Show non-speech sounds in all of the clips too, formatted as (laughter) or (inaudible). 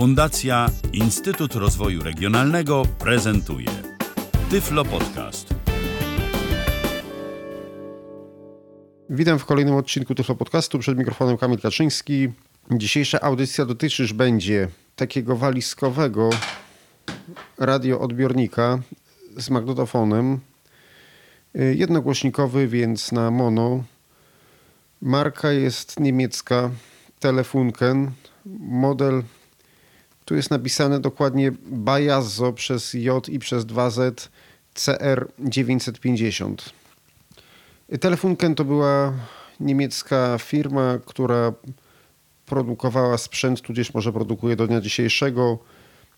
Fundacja Instytut Rozwoju Regionalnego prezentuje Tyflo Podcast. Witam w kolejnym odcinku Tyflo Podcastu. Przed mikrofonem Kamil Kaczyński. Dzisiejsza audycja dotyczyć będzie takiego walizkowego radioodbiornika z magnetofonem. Jednogłośnikowy, więc na mono. Marka jest niemiecka, Telefunken. Model tu jest napisane dokładnie Bajazo przez J i przez 2Z CR950. Telefunken to była niemiecka firma, która produkowała sprzęt, tudzież może produkuje do dnia dzisiejszego,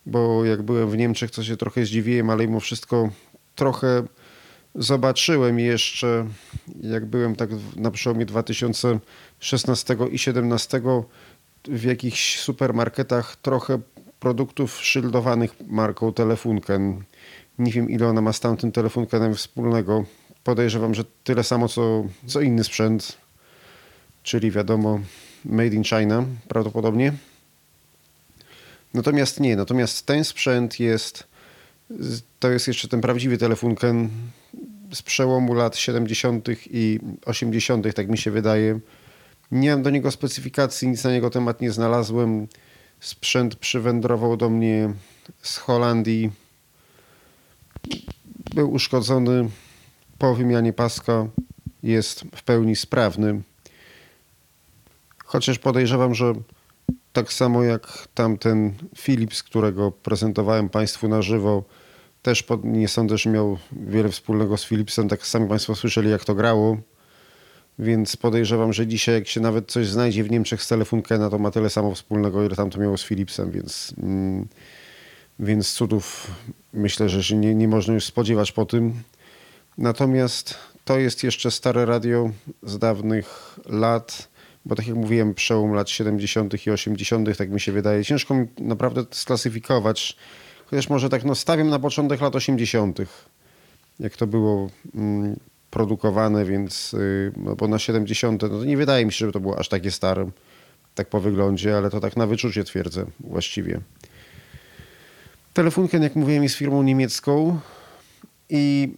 bo jak byłem w Niemczech, to się trochę zdziwiłem, ale mimo wszystko trochę zobaczyłem jeszcze, jak byłem tak na przełomie 2016 i 2017 w jakichś supermarketach trochę produktów szyldowanych marką Telefunken. Nie wiem, ile ona ma z tamtym Telefunkenem wspólnego. Podejrzewam, że tyle samo, co, co inny sprzęt, czyli wiadomo, made in China prawdopodobnie. Natomiast nie, natomiast ten sprzęt jest, to jest jeszcze ten prawdziwy Telefunken z przełomu lat 70. i 80., tak mi się wydaje. Nie mam do niego specyfikacji, nic na niego temat nie znalazłem. Sprzęt przywędrował do mnie z Holandii. Był uszkodzony po wymianie paska. Jest w pełni sprawny. Chociaż podejrzewam, że tak samo jak tamten Philips, którego prezentowałem Państwu na żywo, też pod, nie sądzę, że miał wiele wspólnego z Philipsem. Tak sami Państwo słyszeli, jak to grało. Więc podejrzewam, że dzisiaj, jak się nawet coś znajdzie w Niemczech z Telefunkena, to ma tyle samo wspólnego, ile tam to miało z Philipsem, więc, mm, więc cudów myślę, że się nie, nie można już spodziewać po tym. Natomiast to jest jeszcze stare radio z dawnych lat, bo tak jak mówiłem, przełom lat 70. i 80., tak mi się wydaje. Ciężko mi naprawdę sklasyfikować, chociaż może tak no, stawiam na początek lat 80., jak to było. Mm, produkowane, więc no bo na 70, no nie wydaje mi się, żeby to było aż takie stare, tak po wyglądzie, ale to tak na wyczucie twierdzę właściwie. Telefunken, jak mówiłem, jest firmą niemiecką i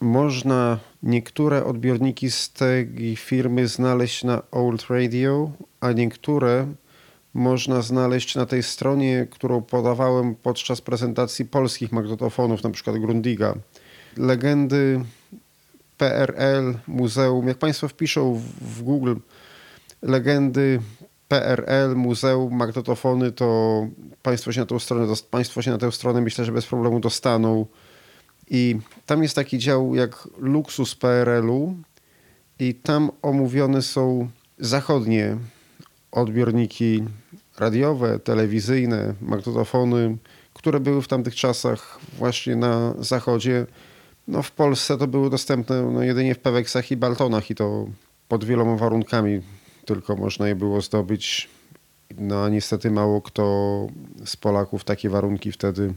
można niektóre odbiorniki z tej firmy znaleźć na Old Radio, a niektóre można znaleźć na tej stronie, którą podawałem podczas prezentacji polskich magnetofonów, przykład Grundiga. Legendy PRL, muzeum. Jak Państwo wpiszą w Google legendy PRL, muzeum, magnetofony, to Państwo się na tę stronę, Państwo się na tę stronę myślę, że bez problemu dostaną. I tam jest taki dział jak luksus PRL-u i tam omówione są zachodnie odbiorniki radiowe, telewizyjne, magnetofony, które były w tamtych czasach właśnie na zachodzie. No w Polsce to były dostępne no, jedynie w Peweksach i Baltonach i to pod wieloma warunkami tylko można je było zdobyć. No niestety mało kto z Polaków takie warunki wtedy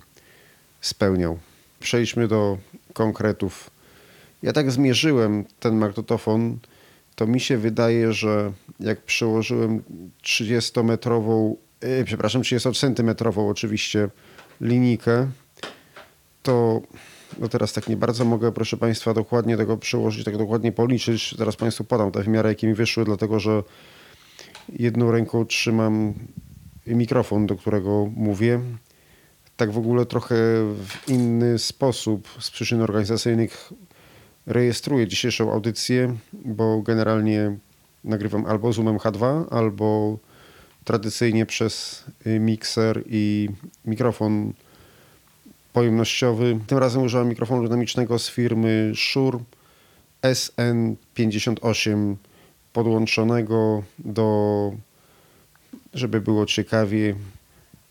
spełniał. Przejdźmy do konkretów. Ja tak zmierzyłem ten magnetofon, to mi się wydaje, że jak przełożyłem 30-metrową, yy, przepraszam, 30-centymetrową oczywiście linijkę, to no teraz tak nie bardzo mogę, proszę Państwa, dokładnie tego przełożyć, tak dokładnie policzyć. Zaraz Państwu podam te wymiary, jakie mi wyszły, dlatego że jedną ręką trzymam mikrofon, do którego mówię. Tak w ogóle trochę w inny sposób z przyczyn organizacyjnych rejestruję dzisiejszą audycję, bo generalnie nagrywam albo Zoomem H2, albo tradycyjnie przez mikser i mikrofon pojemnościowy. Tym razem użyłem mikrofonu dynamicznego z firmy Shure SN58 podłączonego do, żeby było ciekawie,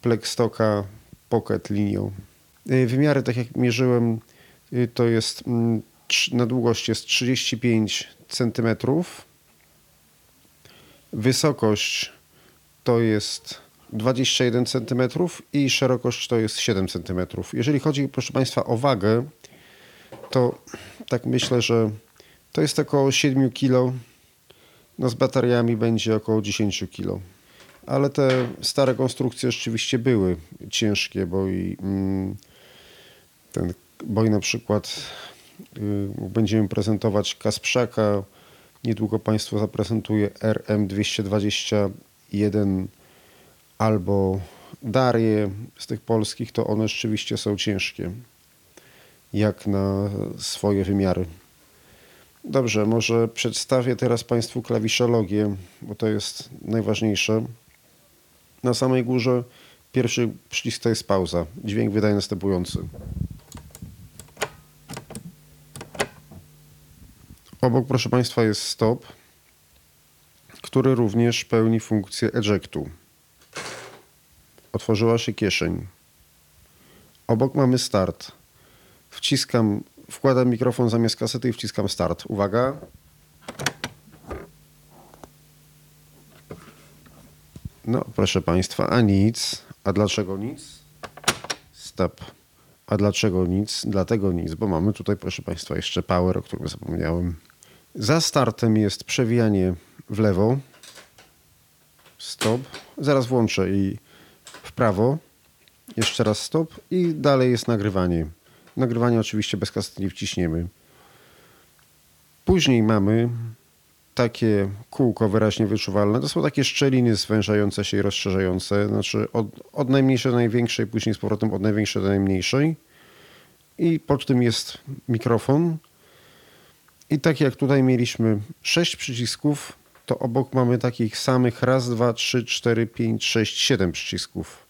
Plextoka Pocket linią. Y, wymiary, tak jak mierzyłem, y, to jest mm, na długość jest 35 cm. Wysokość to jest 21 cm i szerokość to jest 7 cm. Jeżeli chodzi, proszę Państwa, o wagę, to tak myślę, że to jest około 7 kg. No z bateriami będzie około 10 kg. ale te stare konstrukcje rzeczywiście były ciężkie, bo i mm, ten, bo i na przykład y, będziemy prezentować Kasprzaka, niedługo Państwo zaprezentuje RM221 albo Darie z tych polskich, to one rzeczywiście są ciężkie, jak na swoje wymiary. Dobrze, może przedstawię teraz Państwu klawiszologię, bo to jest najważniejsze. Na samej górze pierwszy przycisk to jest pauza. Dźwięk wydaje następujący. Obok, proszę Państwa, jest stop, który również pełni funkcję ejectu. Otworzyła się kieszeń. Obok mamy start. Wciskam, wkładam mikrofon zamiast kasety i wciskam start. Uwaga. No, proszę Państwa, a nic. A dlaczego nic? Stop. A dlaczego nic? Dlatego nic, bo mamy tutaj, proszę Państwa, jeszcze power, o którym zapomniałem. Za startem jest przewijanie w lewo. Stop. Zaraz włączę i prawo. Jeszcze raz stop i dalej jest nagrywanie. Nagrywanie oczywiście bez kasety nie wciśniemy. Później mamy takie kółko wyraźnie wyczuwalne. To są takie szczeliny zwężające się i rozszerzające. Znaczy od, od najmniejszej do największej, później z powrotem od największej do najmniejszej. I pod tym jest mikrofon. I tak jak tutaj mieliśmy sześć przycisków, to obok mamy takich samych raz, dwa, trzy, cztery, pięć, sześć, siedem przycisków.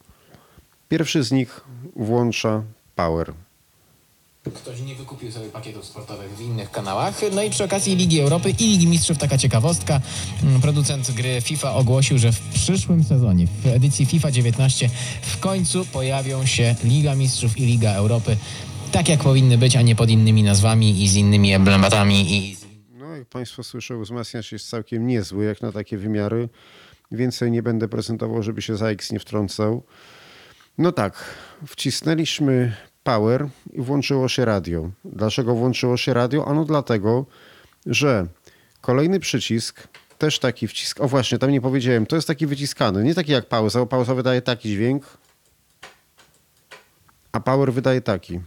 Pierwszy z nich włącza power. Ktoś nie wykupił sobie pakietów sportowych w innych kanałach. No i przy okazji Ligi Europy i Ligi Mistrzów taka ciekawostka. Mm, Producent gry FIFA ogłosił, że w przyszłym sezonie, w edycji FIFA 19 w końcu pojawią się Liga Mistrzów i Liga Europy. Tak jak powinny być, a nie pod innymi nazwami i z innymi emblematami i No, jak Państwo słyszą, wzmacniacz jest całkiem niezły, jak na takie wymiary. Więcej nie będę prezentował, żeby się ZX nie wtrącał. No tak, wcisnęliśmy power i włączyło się radio. Dlaczego włączyło się radio? Ano dlatego, że kolejny przycisk, też taki wcisk, o właśnie, tam nie powiedziałem, to jest taki wyciskany, nie taki jak pauza, bo pauza wydaje taki dźwięk, a power wydaje taki.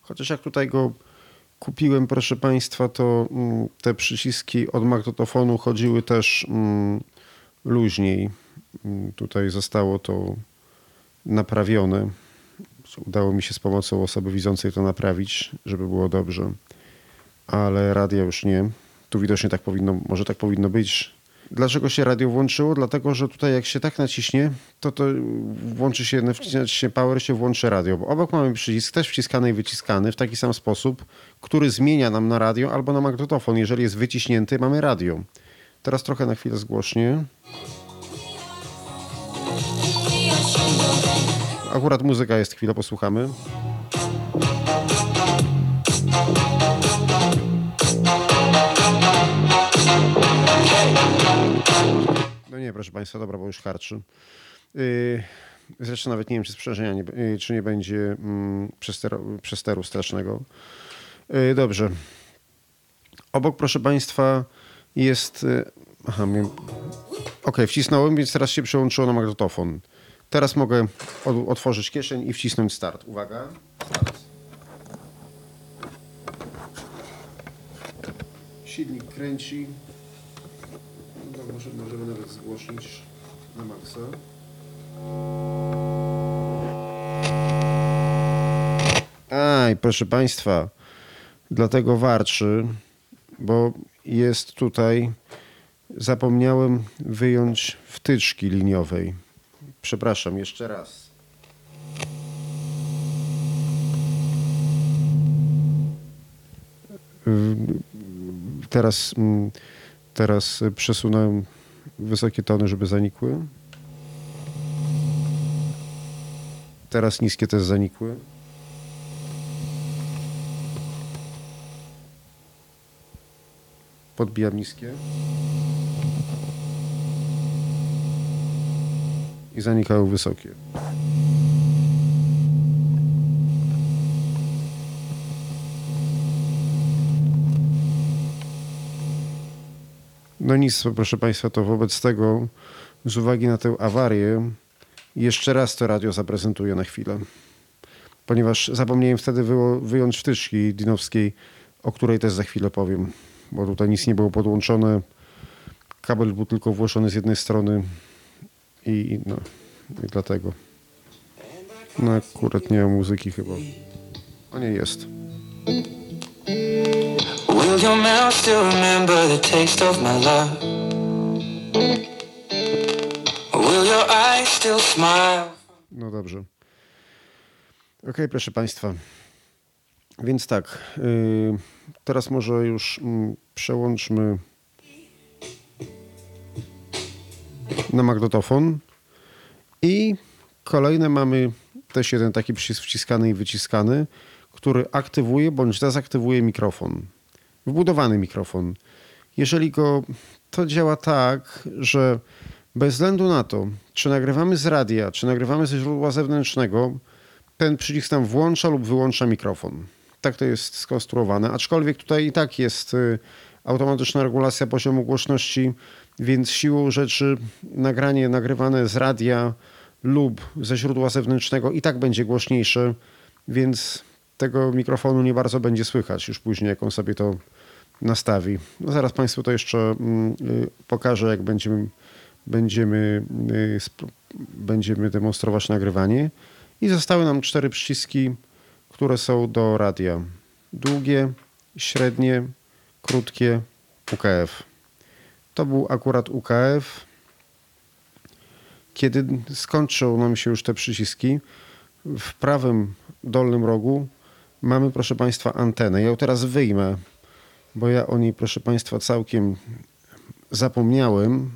Chociaż jak tutaj go kupiłem, proszę Państwa, to mm, te przyciski od magnetofonu chodziły też mm, luźniej. Mm, Tutaj zostało to naprawione. Udało mi się z pomocą osoby widzącej to naprawić, żeby było dobrze. Ale radia już nie. Tu widocznie tak powinno, może tak powinno być. Dlaczego się radio włączyło? Dlatego, że tutaj jak się tak naciśnie, to to włączy się, naciśnie się power, się włączy radio. Bo obok mamy przycisk też wciskany i wyciskany w taki sam sposób, który zmienia nam na radio albo na magnetofon. Jeżeli jest wyciśnięty, mamy radio. Teraz trochę na chwilę zgłośnie. Akurat muzyka jest, chwilę posłuchamy. No nie, proszę Państwa, dobra, bo już harczy. Yy, zresztą nawet nie wiem, czy sprzężenia, nie, yy, czy nie będzie mm, przesteru, przesteru strasznego. Yy, dobrze. Obok, proszę Państwa, jest... Yy, aha, miałem- Okej, wcisnąłem, więc teraz się przełączyło na magnetofon. Teraz mogę otworzyć kieszeń i wcisnąć start. Uwaga. Start. Silnik kręci. No, może, możemy nawet zgłosić na maksa. Aj, proszę Państwa, dlatego warczy, bo jest tutaj, zapomniałem wyjąć wtyczki liniowej. Przepraszam, jeszcze raz. Ym, Teraz, mm, teraz przesunąłem wysokie tony, żeby zanikły. Teraz niskie też zanikły. Podbijam niskie. I zanikały wysokie. No nic, proszę Państwa, to wobec tego z uwagi na tę awarię jeszcze raz to radio zaprezentuję na chwilę. Ponieważ zapomniałem wtedy wyjąć wtyczki dinowskiej, o której też za chwilę powiem. Bo tutaj nic nie było podłączone. Kabel był tylko włożony z jednej strony i, no, i dlatego. No akurat nie ma muzyki chyba. O nie jest. Will your mouth still remember the taste of my love? Will your eyes still smile? No dobrze. Okej, proszę Państwa. Więc tak, yy, teraz może już mm, przełączmy na magnetofon. I kolejne mamy też jeden taki przycisk wciskany i wyciskany, który aktywuje bądź dezaktywuje mikrofon. Wbudowany mikrofon. Jeżeli go to działa tak, że bez względu na to, czy nagrywamy z radia, czy nagrywamy ze źródła zewnętrznego, ten przycisk tam włącza lub wyłącza mikrofon. Tak to jest skonstruowane, aczkolwiek tutaj i tak jest y, automatyczna regulacja poziomu głośności, więc siłą rzeczy nagranie nagrywane z radia lub ze źródła zewnętrznego i tak będzie głośniejsze, więc tego mikrofonu nie bardzo będzie słychać już później, jak on sobie to nastawi. No zaraz Państwu to jeszcze mm, y, pokażę, jak będziemy, będziemy, y, będziemy demonstrować nagrywanie. I zostały nam cztery przyciski, które są do radia. Długie, średnie, krótkie, UKF. To był akurat UKF. Kiedy skończą nam się już te przyciski, w prawym dolnym rogu mamy, proszę Państwa, antenę. Ja ją teraz wyjmę, bo ja o niej, proszę Państwa, całkiem zapomniałem.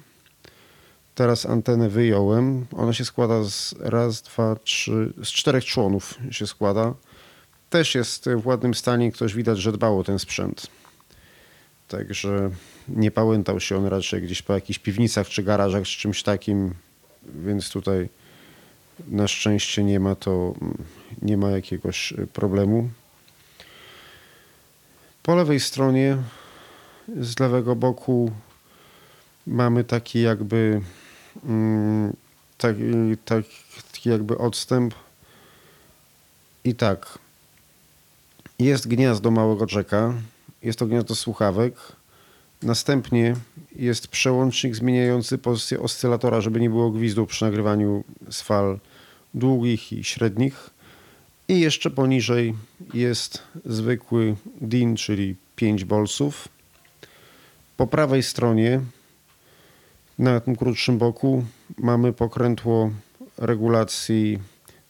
Teraz antenę wyjąłem. Ona się składa z raz, dwa, trzy, z czterech członów się składa. Też jest w ładnym stanie. Ktoś widać, że dbał o ten sprzęt. Także nie pałętał się on raczej gdzieś po jakichś piwnicach czy garażach czy czymś takim, więc tutaj na szczęście nie ma to, nie ma jakiegoś y, problemu. Po lewej stronie z lewego boku mamy taki jakby mm, taki, tak, taki jakby odstęp. I tak. Jest gniazdo małego czeka jest to gniazdo słuchawek następnie jest przełącznik zmieniający pozycję oscylatora żeby nie było gwizdu przy nagrywaniu z fal długich i średnich i jeszcze poniżej jest zwykły DIN, czyli 5 bolców po prawej stronie na tym krótszym boku mamy pokrętło regulacji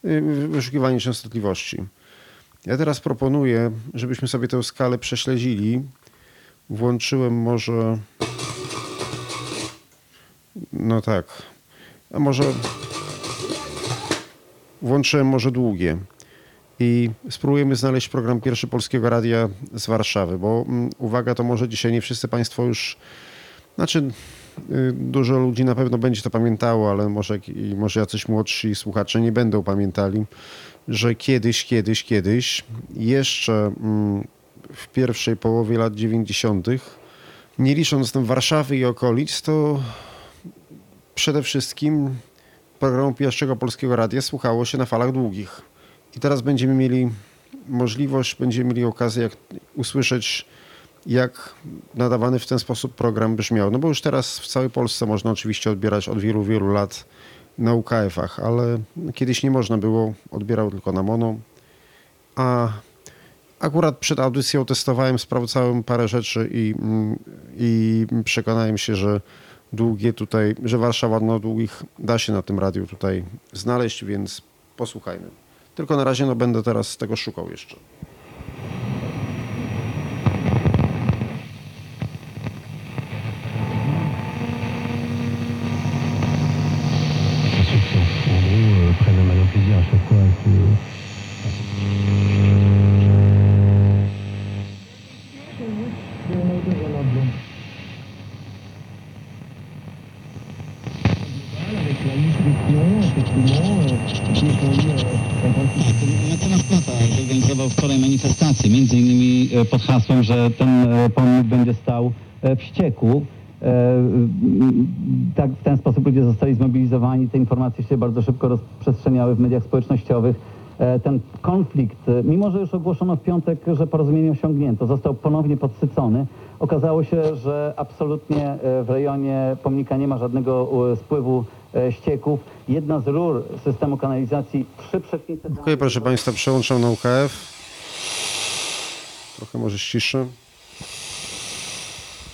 y, wyszukiwania częstotliwości. Ja teraz proponuję, żebyśmy sobie tę skalę prześledzili. Włączyłem może. No tak. A może. Włączyłem może długie. I spróbujemy znaleźć program Pierwszy Polskiego Radia z Warszawy, bo mm, uwaga, to może dzisiaj nie wszyscy Państwo już. Znaczy, y, dużo ludzi na pewno będzie to pamiętało, ale może, może jacyś młodsi słuchacze nie będą pamiętali, że kiedyś, kiedyś, kiedyś, jeszcze mm, w pierwszej połowie lat 90., nie licząc tam Warszawy i okolic, to przede wszystkim programu pierwszego polskiego radia słuchało się na falach długich. I teraz będziemy mieli możliwość, będziemy mieli okazję jak usłyszeć, jak nadawany w ten sposób program brzmiał. No bo już teraz w całej Polsce można oczywiście odbierać od wielu, wielu lat na UKF-ach, ale kiedyś nie można było, odbierał tylko na mono. A akurat przed audycją testowałem, sprawdzałem parę rzeczy i, i przekonałem się, że długie tutaj, że Warszawa no długich da się na tym radiu tutaj znaleźć, więc posłuchajmy. Tylko na razie no będę teraz tego szukał jeszcze. Plaisir à chaque fois. Pod hasłem, że ten e, pomnik będzie stał e, w ścieku Tak, w ten sposób ludzie zostali zmobilizowani, te informacje się bardzo szybko rozprzestrzeniały w mediach społecznościowych. E, Ten konflikt, e, mimo że już ogłoszono w piątek, że porozumienie osiągnięto, został ponownie podsycony. Okazało się, że absolutnie e, w rejonie pomnika nie ma żadnego e, spływu e, ścieków. Jedna z rur systemu kanalizacji, trzy przecznice... Okej, proszę Państwa, przełączam na UKF. Trochę może ściszę.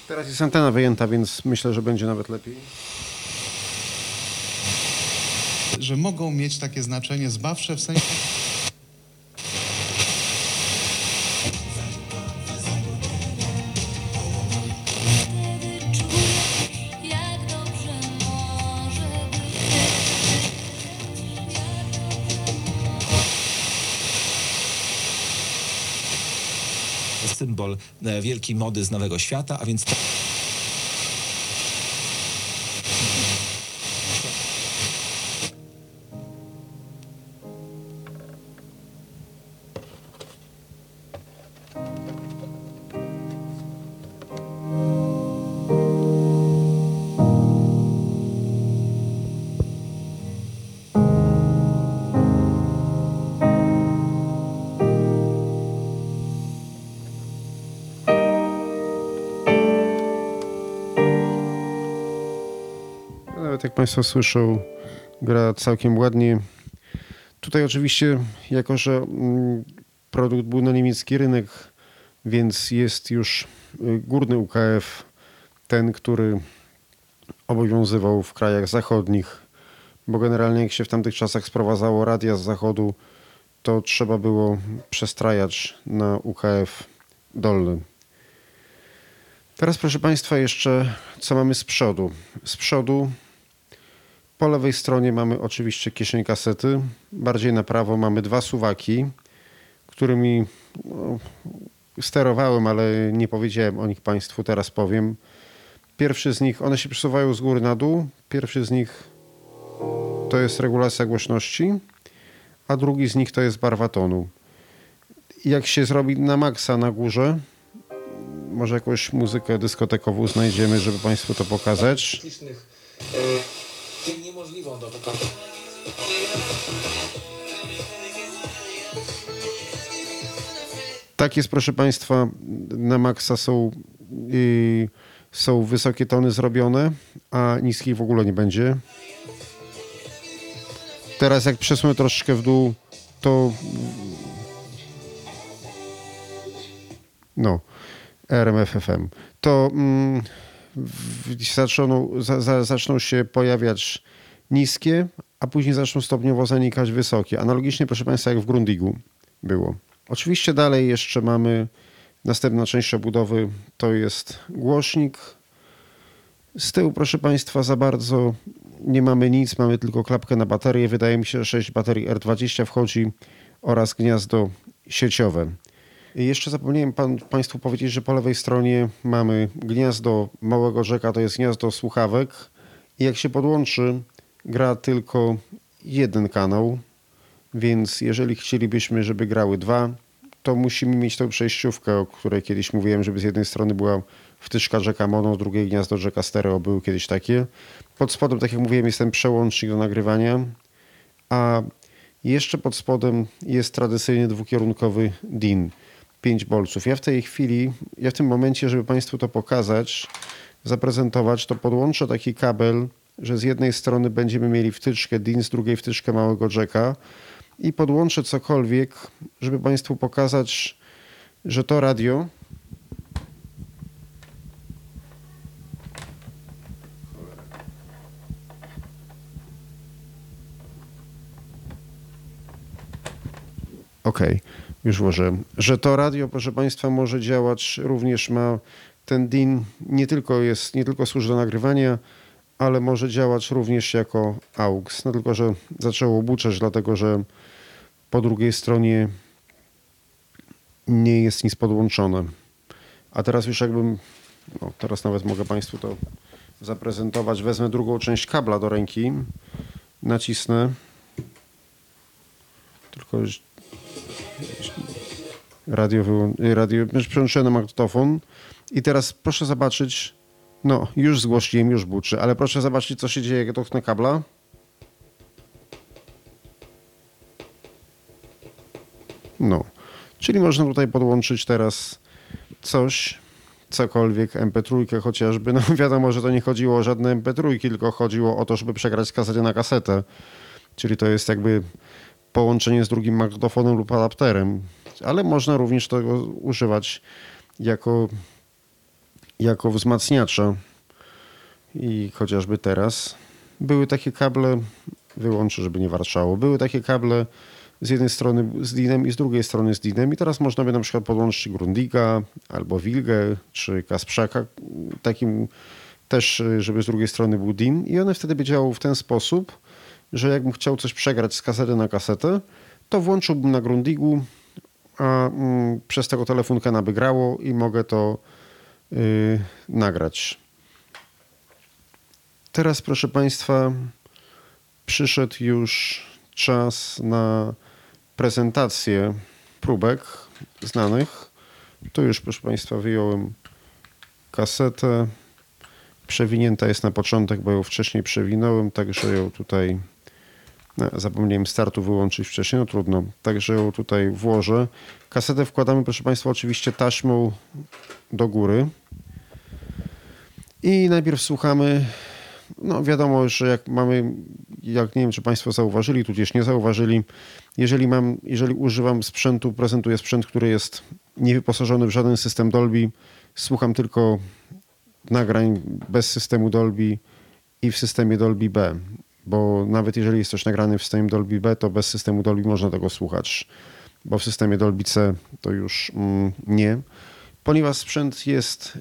Teraz jest antena wyjęta, więc myślę, że będzie nawet lepiej. że mogą mieć takie znaczenie zbawcze w sensie symbol e, wielkiej mody z Nowego Świata, a więc Państwo słyszą, gra całkiem ładnie. Tutaj oczywiście, jako że mm, produkt był na niemiecki rynek, więc jest już y, górny UKF, ten, który obowiązywał w krajach zachodnich, bo generalnie jak się w tamtych czasach sprowadzało radia z zachodu, to trzeba było przestrajać na UKF dolny. Teraz, proszę Państwa, jeszcze co mamy z przodu. Z przodu po lewej stronie mamy oczywiście kieszeń kasety. Bardziej na prawo mamy dwa suwaki, którymi no, sterowałem, ale nie powiedziałem o nich Państwu, teraz powiem. Pierwszy z nich, one się przesuwają z góry na dół. Pierwszy z nich to jest regulacja głośności, a drugi z nich to jest barwa tonu. Jak się zrobi na maksa na górze, może jakąś muzykę dyskotekową znajdziemy, żeby Państwu to pokazać. Niemożliwą do wykonania. Tak jest, proszę Państwa, na maksa są, yy, są wysokie tony zrobione, a niskich w ogóle nie będzie. Teraz jak przesunę troszeczkę w dół, to no, RMF FM, to mm, zaczną, za, za, zaczną się pojawiać niskie, a później zaczną stopniowo zanikać wysokie. Analogicznie, proszę Państwa, jak w Grundigu było. Oczywiście dalej jeszcze mamy następna część obudowy, to jest głośnik. Z tyłu, proszę Państwa, za bardzo nie mamy nic, mamy tylko klapkę na baterię. Wydaje mi się, że 6 baterii R20 wchodzi oraz gniazdo sieciowe. Jeszcze zapomniałem pan, Państwu powiedzieć, że po lewej stronie mamy gniazdo małego rzeka, to jest gniazdo słuchawek. I jak się podłączy, gra tylko jeden kanał, więc jeżeli chcielibyśmy, żeby grały dwa, to musimy mieć tą przejściówkę, o której kiedyś mówiłem, żeby z jednej strony była wtyczka rzeka mono, z drugiej gniazdo rzeka stereo, były kiedyś takie. Pod spodem, tak jak mówiłem, jest ten przełącznik do nagrywania, a jeszcze pod spodem jest tradycyjnie dwukierunkowy DIN, 5 bolców. Ja w tej chwili, ja w tym momencie, żeby Państwu to pokazać, zaprezentować, to podłączę taki kabel, że z jednej strony będziemy mieli wtyczkę DIN, z drugiej wtyczkę małego jacka i podłączę cokolwiek, żeby Państwu pokazać, że to radio Okej, już włożyłem. Że to radio, proszę Państwa, może działać, również ma ten DIN, nie tylko, jest, nie tylko służy do nagrywania, ale może działać również jako AUX. No tylko, że zaczęło buczeć, dlatego że po drugiej stronie nie jest nic podłączone. A teraz już jakbym, no teraz nawet mogę Państwu to zaprezentować. Wezmę drugą część kabla do ręki, nacisnę. Tylko radio, radio przełączyłem na magnetofon i teraz proszę zobaczyć, No, już zgłosiłem, już buczy, ale proszę zobaczyć, co się dzieje, jak dotknę kabla. No, czyli można tutaj podłączyć teraz coś, cokolwiek, MP3 chociażby. No (laughs) wiadomo, że to nie chodziło o żadne MP3, tylko chodziło o to, żeby przegrać z kasety na kasetę. Czyli to jest jakby połączenie z drugim magnetofonem lub adapterem. Ale można również tego używać jako, jako wzmacniacza. I chociażby teraz były takie kable, wyłączę, żeby nie warczało, były takie kable z jednej strony z DIN-em i z drugiej strony z DIN-em. I teraz można by na przykład podłączyć Grundiga albo Wilgę czy Kasprzaka. Takim też, żeby z drugiej strony był DIN i one wtedy by działały w ten sposób, że jakbym chciał coś przegrać z kasety na kasetę, to włączyłbym na Grundigu, a mm, przez tego telefonka by grało i mogę to yy, nagrać. Teraz, proszę Państwa, przyszedł już czas na prezentację próbek znanych. Tu już, proszę Państwa, wyjąłem kasetę. Przewinięta jest na początek, bo ją wcześniej przewinąłem, także ją tutaj zapomniałem startu wyłączyć wcześniej, no trudno. Także ją tutaj włożę. Kasetę wkładamy, proszę Państwa, oczywiście taśmą do góry. I najpierw słuchamy no wiadomo, że jak mamy, jak nie wiem, czy Państwo zauważyli, tudzież nie zauważyli, jeżeli mam, jeżeli używam sprzętu, prezentuję sprzęt, który jest niewyposażony w żaden system Dolby, słucham tylko nagrań bez systemu Dolby i w systemie Dolby B, bo nawet jeżeli jest coś w systemie Dolby B, to bez systemu Dolby można tego słuchać, bo w systemie Dolby C to już mm, nie. Ponieważ sprzęt jest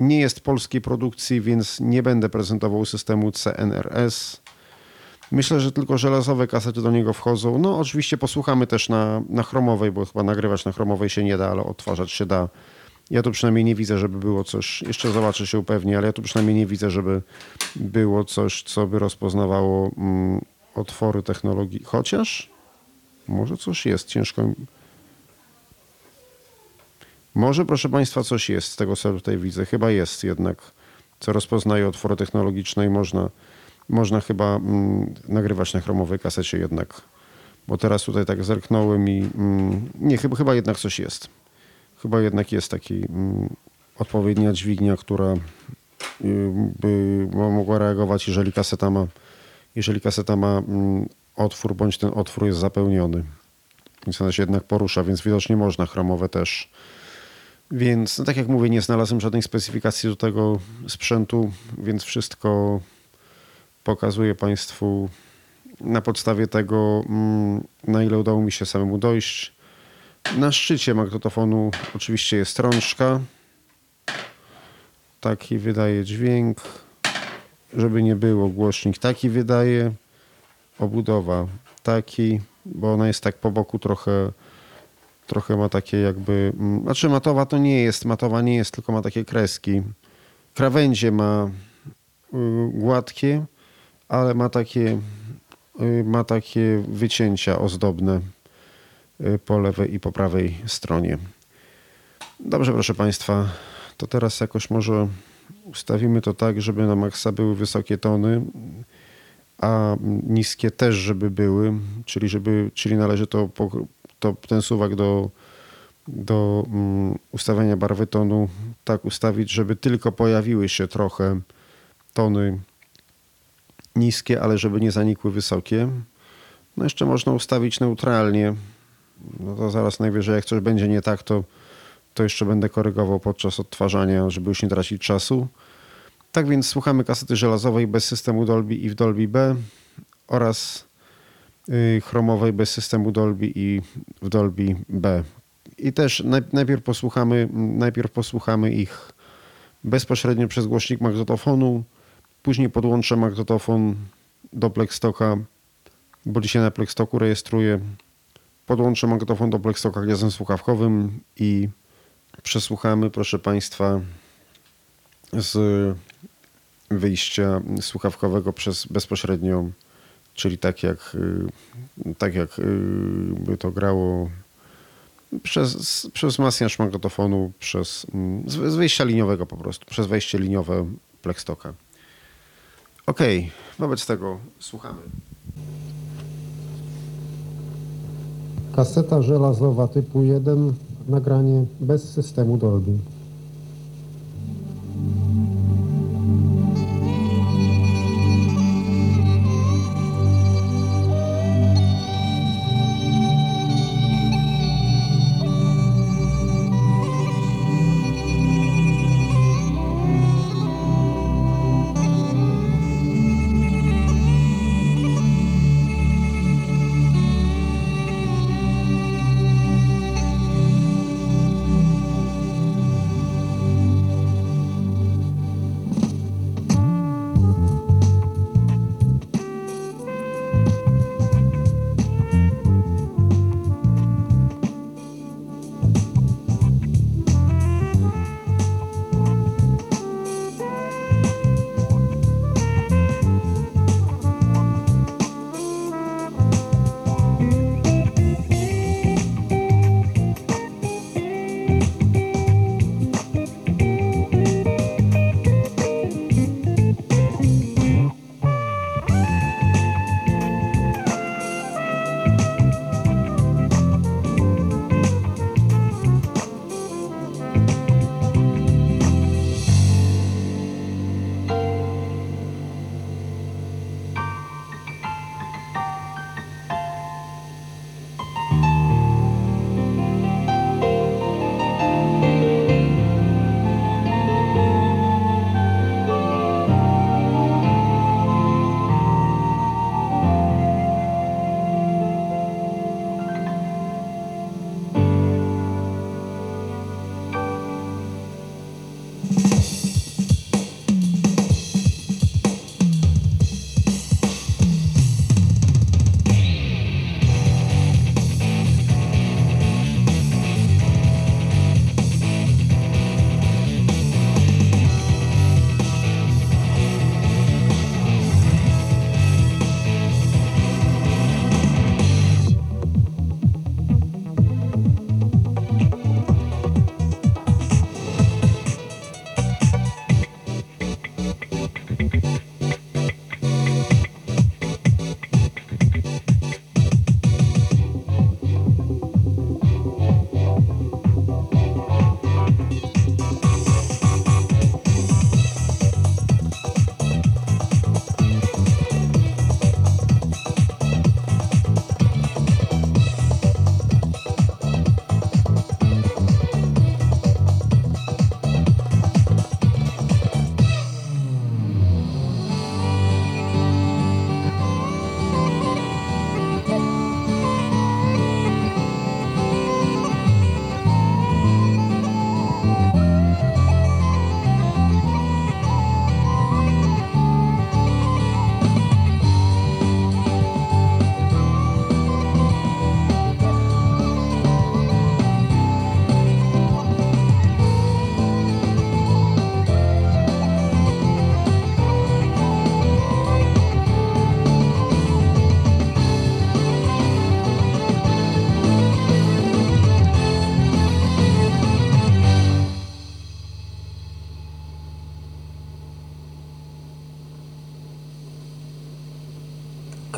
nie jest polskiej produkcji, więc nie będę prezentował systemu CNRS. Myślę, że tylko żelazowe kasety do niego wchodzą. No oczywiście posłuchamy też na, na chromowej, bo chyba nagrywać na chromowej się nie da, ale odtwarzać się da. Ja tu przynajmniej nie widzę, żeby było coś, jeszcze zobaczę się upewnię, ale ja tu przynajmniej nie widzę, żeby było coś, co by rozpoznawało mm, otwory technologii. Chociaż może coś jest, ciężko może, proszę Państwa, coś jest z tego, co tutaj widzę. Chyba jest jednak, co rozpoznaje otwory technologiczne i można, można chyba mm, nagrywać na chromowej kasecie jednak. Bo teraz tutaj tak zerknąłem i mm, nie, chyba, chyba jednak coś jest. Chyba jednak jest taki mm, odpowiednia dźwignia, która y, by mogła reagować, jeżeli kaseta ma, jeżeli kaseta ma mm, otwór, bądź ten otwór jest zapełniony. Więc ona się jednak porusza, więc widocznie można chromowe też więc, no tak jak mówię, nie znalazłem żadnej specyfikacji do tego sprzętu, więc wszystko pokazuję Państwu na podstawie tego, mm, na ile udało mi się samemu dojść. Na szczycie magnetofonu oczywiście jest rączka. Taki wydaje dźwięk. Żeby nie było, głośnik taki wydaje. Obudowa taki, bo ona jest tak po boku trochę trochę ma takie jakby, mm, znaczy matowa to nie jest, matowa nie jest, tylko ma takie kreski. Krawędzie ma y, gładkie, ale ma takie, y, ma takie wycięcia ozdobne po lewej i po prawej stronie. Dobrze, proszę Państwa, to teraz jakoś może ustawimy to tak, żeby na maksa były wysokie tony, a niskie też, żeby były, czyli, żeby, czyli należy to to ten suwak do, do um, ustawienia barwy tonu tak ustawić, żeby tylko pojawiły się trochę tony niskie, ale żeby nie zanikły wysokie. No jeszcze można ustawić neutralnie. No to zaraz najwyżej jak coś będzie nie tak, to, to jeszcze będę korygował podczas odtwarzania, żeby już nie tracić czasu. Tak więc słuchamy kasety żelazowej bez systemu Dolby i w Dolby B oraz Y, chromowej bez systemu Dolby i w Dolby B. I też najpierw posłuchamy, najpierw posłuchamy ich bezpośrednio przez głośnik magnetofonu, później podłączę magnetofon do Plextoka, bo dzisiaj na Plextoku rejestruję. Podłączę magnetofon do Plextoka gniazdem słuchawkowym i przesłuchamy, proszę Państwa, z wyjścia słuchawkowego przez bezpośrednio czyli tak jak, y, tak jak y, by to grało przez, przez wzmacniacz magnetofonu, przez, z wejścia liniowego po prostu, przez wejście liniowe Plextoka. Okej, wobec tego słuchamy. Kaseta żelazowa typu 1, nagranie bez systemu Dolby.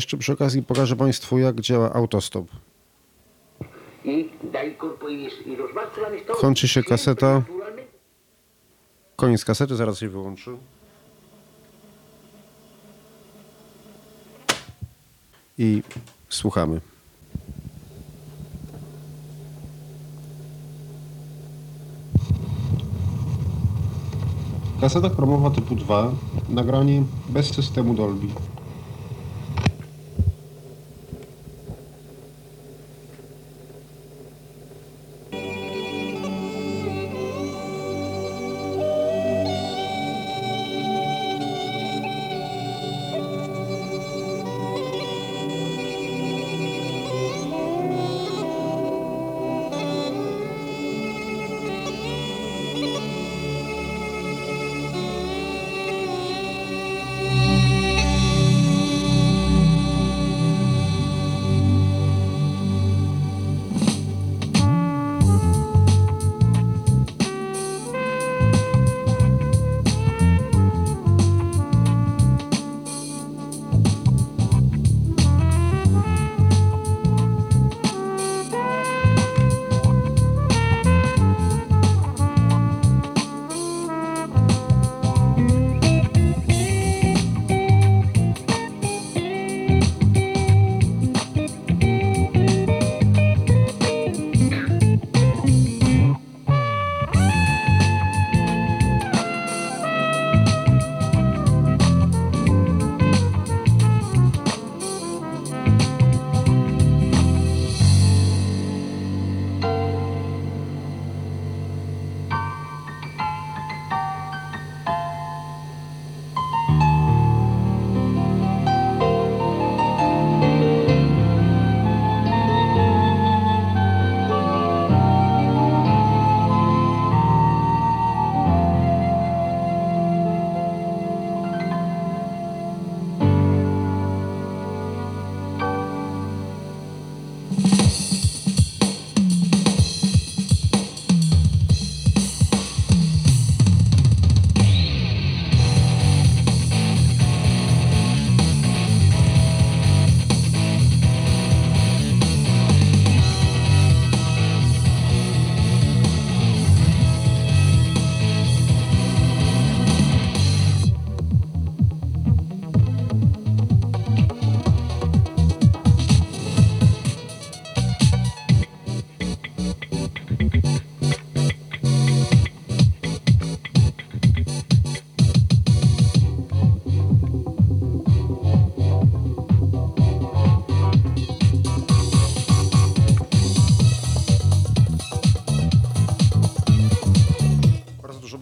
jeszcze przy okazji pokażę Państwu, jak działa autostop. Kończy się kaseta. Koniec kasety, zaraz się wyłączy. I słuchamy. Kaseta chromowa typu 2, nagranie bez systemu Dolby.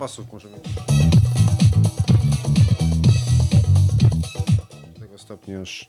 Basów może mieć. Do tego stopnia aż.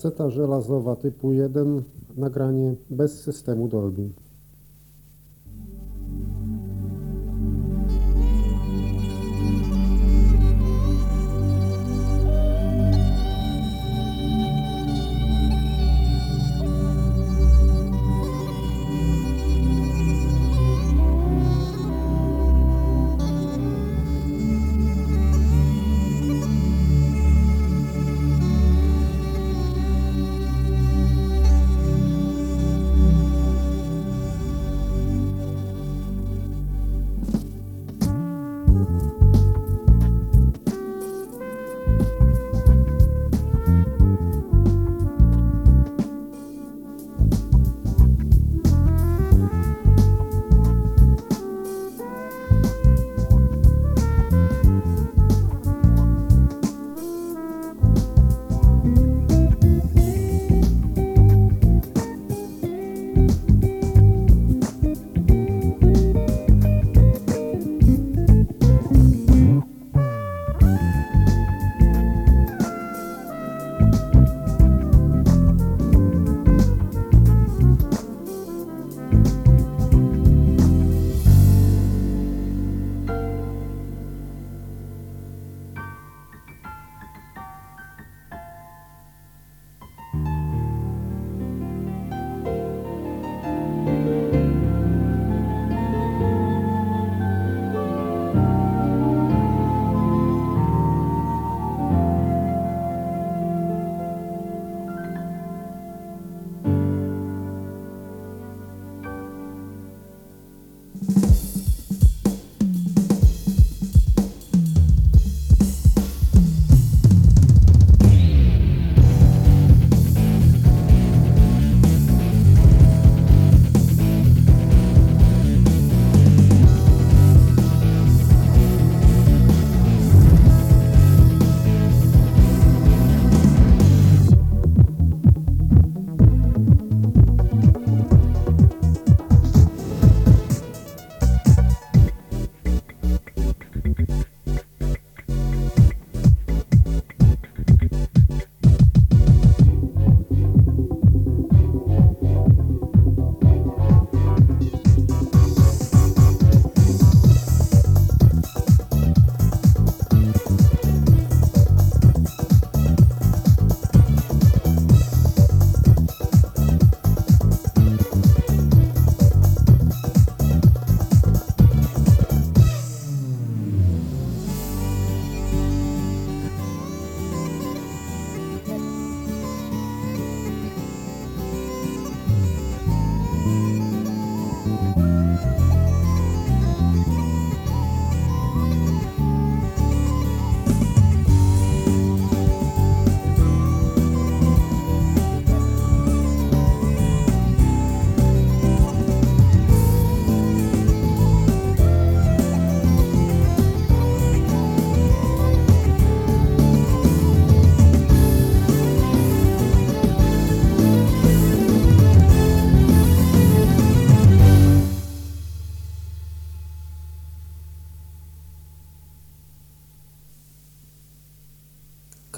Kaseta żelazowa typu 1, nagranie bez systemu Dolby.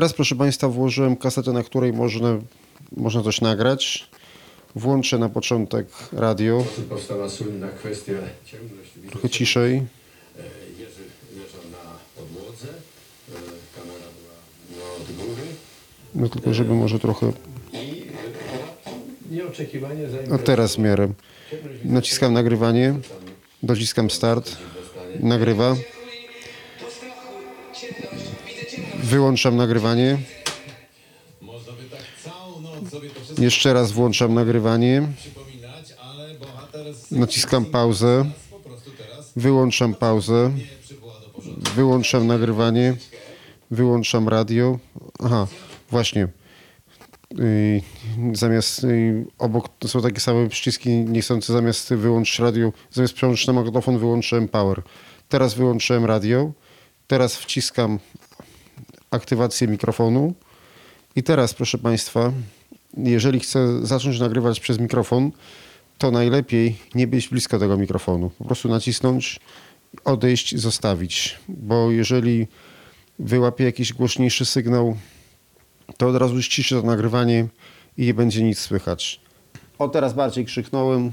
Teraz, proszę Państwa, włożyłem kasetę, na której można, można coś nagrać. Włączę na początek radio, Powstała słynna kwestia ciemność. trochę ciszej. Jerzy leżał na podłodze, e, kamera była no, od góry No tylko, żeby może trochę... e, nieoczekiwanie A teraz miarę. Naciskam nagrywanie, dociskam start, nagrywa. To wszystko Jeszcze raz włączam nagrywanie. Naciskam pauzę. Wyłączam pauzę. Wyłączam nagrywanie. Wyłączam radio. Aha, właśnie. Zamiast obok są takie same przyciski niechcące zamiast wyłączyć radio, zamiast przełączyć na magnetofon wyłączyłem power. Teraz wyłączyłem radio. Teraz wciskam aktywację mikrofonu. I teraz, proszę Państwa, jeżeli chcę zacząć nagrywać przez mikrofon, to najlepiej nie być blisko tego mikrofonu. Po prostu nacisnąć, odejść, zostawić. Bo jeżeli wyłapie jakiś głośniejszy sygnał, to od razu ściszy to nagrywanie i nie będzie nic słychać. O, teraz bardziej krzyknąłem.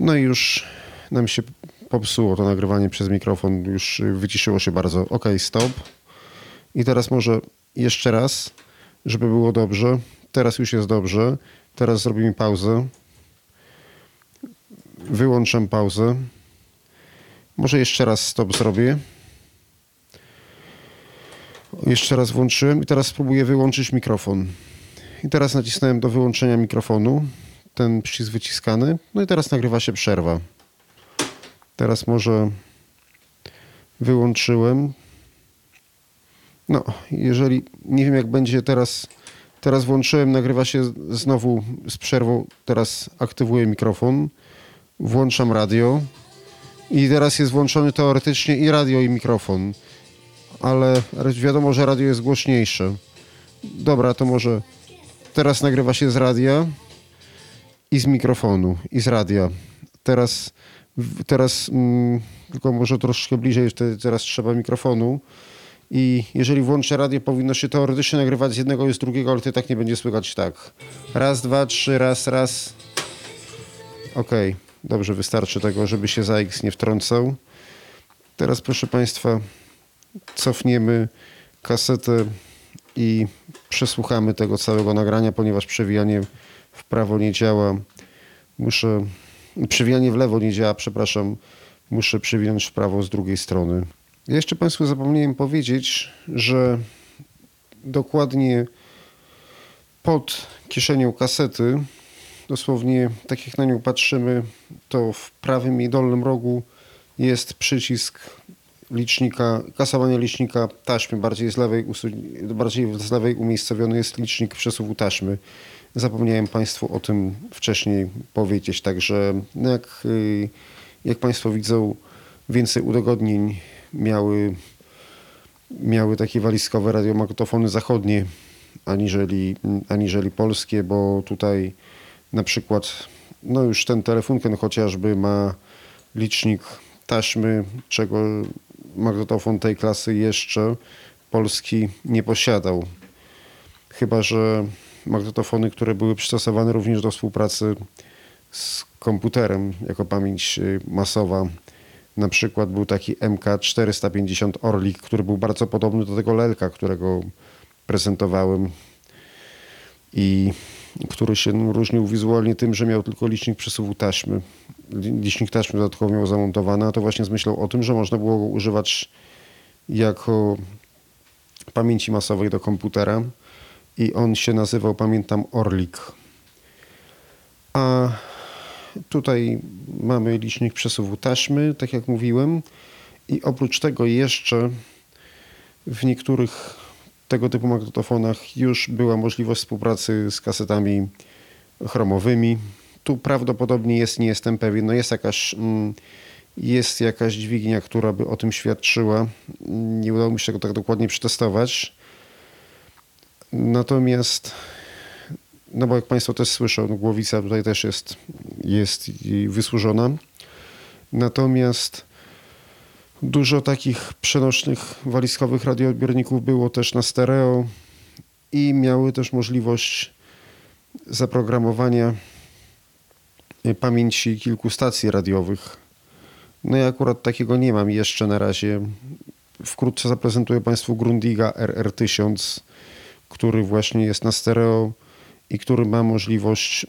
No i już nam się popsuło to nagrywanie przez mikrofon. Już wyciszyło się bardzo. Ok, stop. I teraz może jeszcze raz, żeby było dobrze. Teraz już jest dobrze. Teraz zrobimy pauzę. Wyłączam pauzę. Może jeszcze raz stop zrobię. Jeszcze raz włączyłem i teraz spróbuję wyłączyć mikrofon. I teraz nacisnąłem do wyłączenia mikrofonu. Ten przycisk wyciskany. No i teraz nagrywa się przerwa. Teraz może wyłączyłem. No, jeżeli nie wiem jak będzie teraz. Teraz włączyłem, nagrywa się znowu z przerwą. Teraz aktywuję mikrofon. Włączam radio. I teraz jest włączony teoretycznie i radio, i mikrofon. Ale wiadomo, że radio jest głośniejsze. Dobra, to może teraz nagrywa się z radia i z mikrofonu, i z radia. Teraz, teraz mm, tylko może troszkę bliżej, teraz trzeba mikrofonu. I jeżeli włączę radio, powinno się teoretycznie nagrywać z jednego i z drugiego, ale to tak nie będzie słychać tak. Raz, dwa, trzy, raz, raz. Okej, dobrze, wystarczy tego, żeby się za X nie wtrącał. Teraz, proszę Państwa, cofniemy kasetę i przesłuchamy tego całego nagrania, ponieważ przewijanie w prawo nie działa. Muszę. Przewijanie w lewo nie działa, przepraszam. Muszę przewinąć w prawo z drugiej strony. Ja jeszcze Państwu zapomniałem powiedzieć, że dokładnie pod kieszenią kasety, dosłownie tak jak na nią patrzymy, to w prawym i dolnym rogu jest przycisk licznika, kasowania licznika taśmy. Bardziej z lewej, bardziej z lewej umiejscowiony jest licznik przesuwu taśmy. Zapomniałem Państwu o tym wcześniej powiedzieć, także no jak, y, jak Państwo widzą, więcej udogodnień miały, miały takie walizkowe radiomagnetofony zachodnie aniżeli, aniżeli polskie, bo tutaj na przykład no już ten telefunken chociażby ma licznik taśmy, czego magnetofon tej klasy jeszcze polski nie posiadał. Chyba, że magnetofony, które były przystosowane również do współpracy z komputerem jako pamięć y, masowa. Na przykład był taki MK450 Orlik, który był bardzo podobny do tego Lelka, którego prezentowałem i który się no, różnił wizualnie tym, że miał tylko licznik przesuwu taśmy. Li- Licznik taśmy dodatkowo miał zamontowany, a to właśnie z myślą o tym, że można było go używać jako pamięci masowej do komputera i on się nazywał, pamiętam, Orlik. A tutaj mamy licznik przesuwu taśmy, tak jak mówiłem i oprócz tego jeszcze w niektórych tego typu magnetofonach już była możliwość współpracy z kasetami chromowymi. Tu prawdopodobnie jest, nie jestem pewien, no jest jakaś, mm, jest jakaś dźwignia, która by o tym świadczyła. Nie udało mi się tego tak dokładnie przetestować. Natomiast, no bo jak Państwo też słyszą, głowica tutaj też jest, jest wysłużona. Natomiast Dużo takich przenośnych walizkowych radioodbiorników było też na stereo. i miały też możliwość zaprogramowania pamięci kilku stacji radiowych. No i akurat takiego nie mam jeszcze na razie. Wkrótce zaprezentuję Państwu Grundiga RR1000, który właśnie jest na stereo i który ma możliwość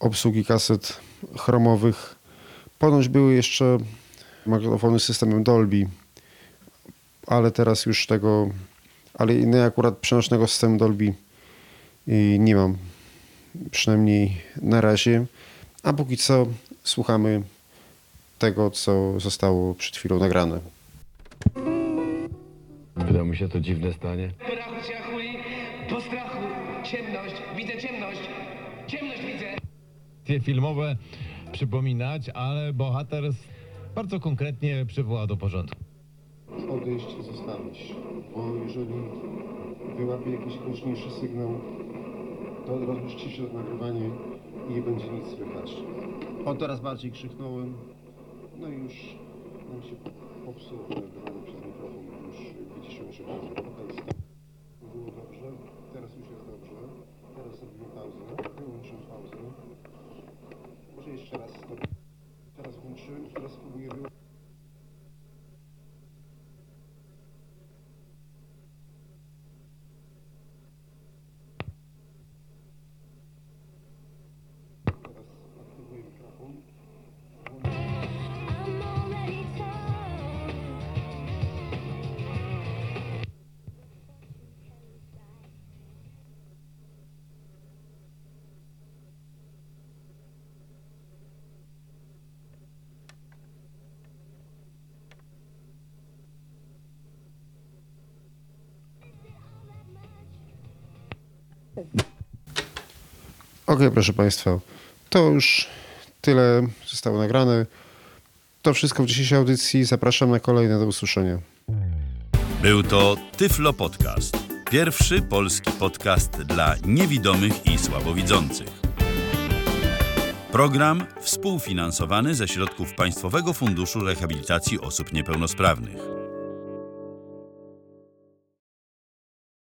obsługi kaset chromowych. Ponoć były jeszcze magnetofony z systemem Dolby, ale teraz już tego, ale inny akurat przenośnego systemu Dolby i nie mam, przynajmniej na razie. A póki co słuchamy tego, co zostało przed chwilą nagrane. Wydało mi się to dziwne stanie. Chuj, ciemność, widzę ciemność, ciemność widzę. Akcje filmowe przypominać, ale bohater bardzo konkretnie przywoła do porządku. Odejść zostawić, bo jeżeli wyłapie jakiś głośniejszy sygnał, to od razu ściszę nagrywanie i nie będzie nic słychać. O, teraz bardziej krzyknąłem, no i już nam się popsuło nagrywanie Okej, proszę Państwa, to już tyle zostało nagrane. To wszystko w dzisiejszej audycji. Zapraszam na kolejne do usłyszenia. Był to Tyflo Podcast. Pierwszy polski podcast dla niewidomych i słabowidzących. Program współfinansowany ze środków Państwowego Funduszu Rehabilitacji Osób Niepełnosprawnych.